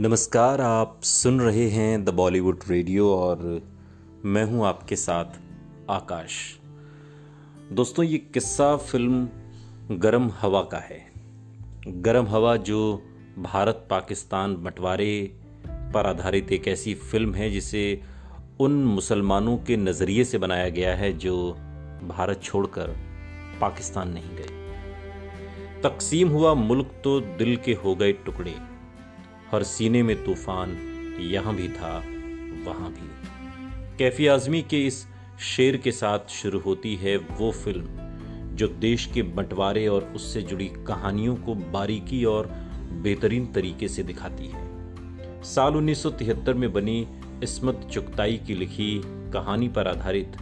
नमस्कार, आप सुन रहे हैं द बॉलीवुड रेडियो और मैं हूँ आपके साथ आकाश। दोस्तों, ये किस्सा फ़िल्म गरम हवा का है। गरम हवा जो भारत पाकिस्तान बंटवारे पर आधारित एक ऐसी फ़िल्म है जिसे उन मुसलमानों के नज़रिए से बनाया गया है जो भारत छोड़कर पाकिस्तान नहीं गए। तकसीम हुआ मुल्क तो दिल के हो गए टुकड़े। हर सीने में तूफ़ान यहाँ भी था, वहाँ भी। कैफी आजमी के इस शेर के साथ शुरू होती है वो फ़िल्म, जो देश के बंटवारे और उससे जुड़ी कहानियों को बारीकी और बेहतरीन तरीके से दिखाती है। साल 1973 में बनी इसमत चुगताई की लिखी कहानी पर आधारित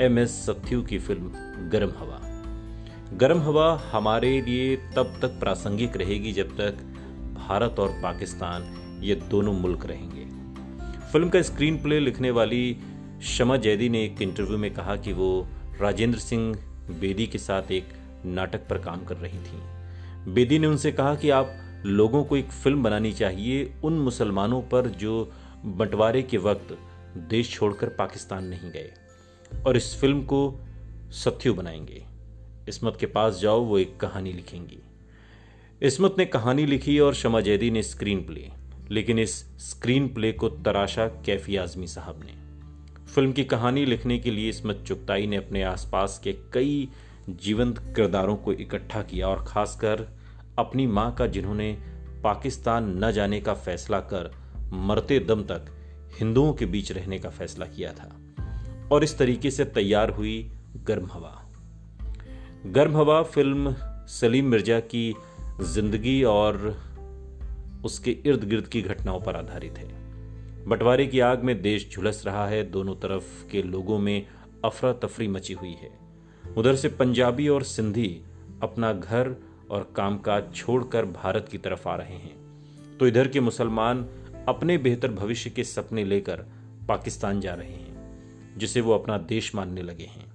एम एस सत्यू की फ़िल्म गर्म हवा। गर्म हवा हमारे लिए तब तक प्रासंगिक रहेगी जब तक भारत और पाकिस्तान, ये दोनों मुल्क रहेंगे। फ़िल्म का स्क्रीन प्ले लिखने वाली शमा जैदी ने एक इंटरव्यू में कहा कि वो राजेंद्र सिंह बेदी के साथ एक नाटक पर काम कर रही थी। बेदी ने उनसे कहा कि आप लोगों को एक फ़िल्म बनानी चाहिए उन मुसलमानों पर जो बंटवारे के वक्त देश छोड़कर पाकिस्तान नहीं गए और इस फ़िल्म को सत्यु बनाएँगे। इसमत के पास जाओ, वो एक कहानी लिखेंगी। इसमत ने कहानी लिखी और शमा जैदी ने स्क्रीन प्ले, लेकिन इस स्क्रीन प्ले को तराशा कैफी आजमी साहब ने। फ़िल्म की कहानी लिखने के लिए इसमत चुगताई ने अपने आसपास के कई जीवंत किरदारों को इकट्ठा किया और खासकर अपनी माँ का, जिन्होंने पाकिस्तान न जाने का फैसला कर मरते दम तक हिंदुओं के बीच रहने का फैसला किया था और इस तरीके से तैयार हुई गर्म हवा। गर्म हवा फ़िल्म सलीम मिर्ज़ा की ज़िंदगी और उसके इर्द गिर्द की घटनाओं पर आधारित है। बंटवारे की आग में देश झुलस रहा है, दोनों तरफ़ के लोगों में अफरा तफरी मची हुई है। उधर से पंजाबी और सिंधी अपना घर और कामकाज छोड़कर भारत की तरफ़ आ रहे हैं। तो इधर के मुसलमान अपने बेहतर भविष्य के सपने लेकर पाकिस्तान जा रहे हैं, जिसे वो अपना देश मानने लगे हैं।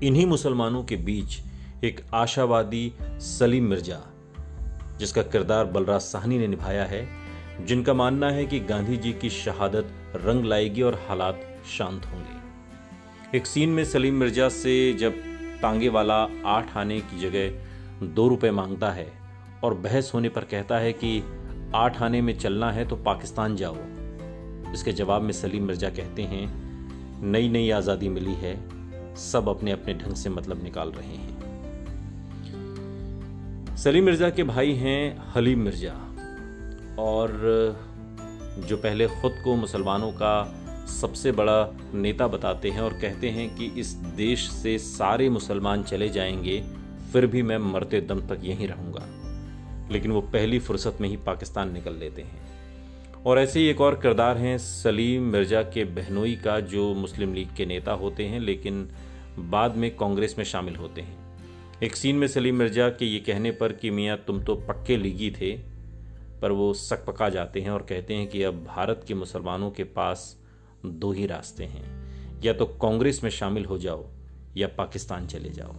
इन्हीं मुसलमानों के बीच एक आशावादी सलीम मिर्ज़ा जिसका किरदार बलराज साहनी ने निभाया है, जिनका मानना है कि गांधी जी की शहादत रंग लाएगी और हालात शांत होंगे। एक सीन में सलीम मिर्ज़ा से जब तांगे वाला आठ आने की जगह दो रुपए माँगता है और बहस होने पर कहता है कि आठ आने में चलना है तो पाकिस्तान जाओ। इसके जवाब में सलीम मिर्ज़ा कहते हैं नई नई आज़ादी मिली है, सब अपने अपने ढंग से मतलब निकाल रहे हैं। सलीम मिर्ज़ा के भाई हैं हलीम मिर्ज़ा और जो पहले खुद को मुसलमानों का सबसे बड़ा नेता बताते हैं और कहते हैं कि इस देश से सारे मुसलमान चले जाएँगे, फिर भी मैं मरते दम तक यहीं रहूँगा। लेकिन वो पहली फुर्सत में ही पाकिस्तान निकल लेते हैं। और ऐसे ही एक और किरदार हैं सलीम मिर्ज़ा के बहनोई का, जो मुस्लिम लीग के नेता होते हैं, लेकिन बाद में कांग्रेस में शामिल होते हैं। एक सीन में सलीम मिर्ज़ा के ये कहने पर कि मियाँ, तुम तो पक्के लीगी थे। पर वो सक पका जाते हैं और कहते हैं कि अब भारत के मुसलमानों के पास दो ही रास्ते हैं। या तो कांग्रेस में शामिल हो जाओ या पाकिस्तान चले जाओ।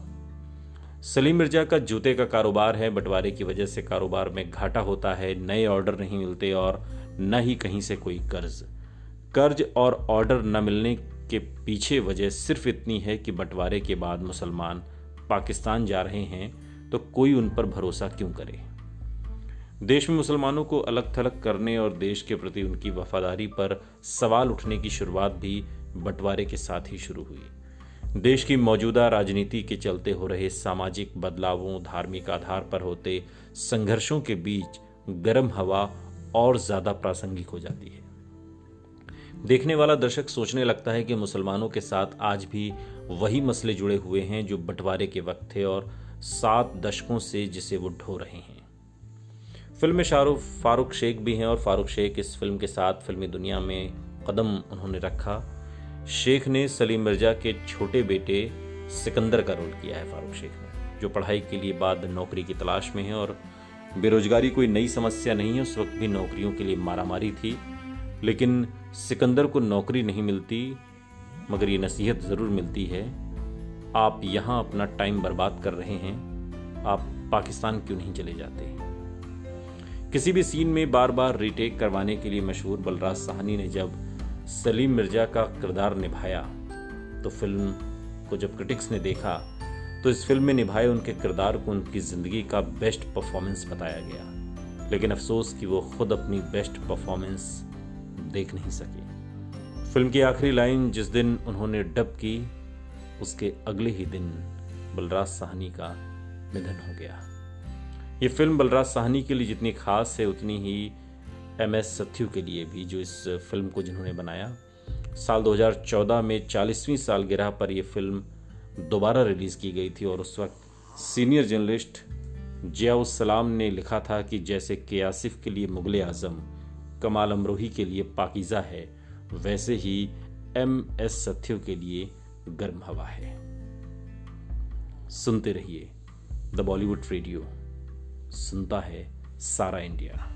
सलीम मिर्ज़ा का जूते का कारोबार है, बंटवारे की वजह से कारोबार में घाटा होता है, नए ऑर्डर नहीं मिलते और न ही कहीं से कोई कर्ज। कर्ज और ऑर्डर न मिलने के पीछे वजह सिर्फ़ इतनी है कि बंटवारे के बाद मुसलमान पाकिस्तान जा रहे हैं तो कोई उन पर भरोसा क्यों करे? देश में मुसलमानों को अलग थलग करने और देश के प्रति उनकी वफादारी पर सवाल उठने की शुरुआत भी बंटवारे के साथ ही शुरू हुई। देश की मौजूदा राजनीति के चलते हो रहे सामाजिक बदलावों, धार्मिक आधार पर होते संघर्षों के बीच गर्म हवा और ज़्यादा प्रासंगिक हो जाती है। देखने वाला दर्शक सोचने लगता है कि मुसलमानों के साथ आज भी वही मसले जुड़े हुए हैं जो बंटवारे के वक्त थे और सात दशकों से जिसे वो ढो रहे हैं। फ़िल्म में शाहरुख, फारूक शेख भी हैं और फारूक शेख इस फ़िल्म के साथ फिल्मी दुनिया में कदम उन्होंने रखा। शेख ने सलीम मिर्ज़ा के छोटे बेटे सिकंदर का रोल किया है फारूक शेख ने, जो पढ़ाई के लिए बाद नौकरी की तलाश में है और बेरोजगारी कोई नई समस्या नहीं है, उस वक्त भी नौकरियों के लिए मारामारी थी। लेकिन सिकंदर को नौकरी नहीं मिलती, मगर ये नसीहत ज़रूर मिलती है। आप यहाँ अपना टाइम बर्बाद कर रहे हैं। आप पाकिस्तान क्यों नहीं चले जाते? किसी भी सीन में बार बार रीटेक करवाने के लिए मशहूर बलराज साहनी ने जब सलीम मिर्ज़ा का किरदार निभाया तो फ़िल्म को जब क्रिटिक्स ने देखा तो इस फ़िल्म में निभाए उनके किरदार को उनकी ज़िंदगी का बेस्ट परफॉर्मेंस बताया गया। लेकिन अफसोस कि वो खुद अपनी बेस्ट परफॉर्मेंस देख नहीं सके। फ़िल्म की आखिरी लाइन जिस दिन उन्होंने डब की, उसके अगले ही दिन बलराज साहनी का निधन हो गया। ये फ़िल्म बलराज साहनी के लिए जितनी खास है, उतनी ही एम एस सत्यू के लिए भी जो इस फ़िल्म को जिन्होंने बनाया। साल 2014 में 40वीं सालगिरह पर यह फ़िल्म दोबारा रिलीज़ की गई थी और उस वक्त सीनियर जर्नलिस्ट जियाउसलाम ने लिखा था कि जैसे के आसिफ के लिए मुगल आज़म कमाल अमरोही के लिए पाकिज़ा है, वैसे ही एम एस सत्यो के लिए गर्म हवा है। सुनते रहिए द बॉलीवुड रेडियो, सुनता है सारा इंडिया।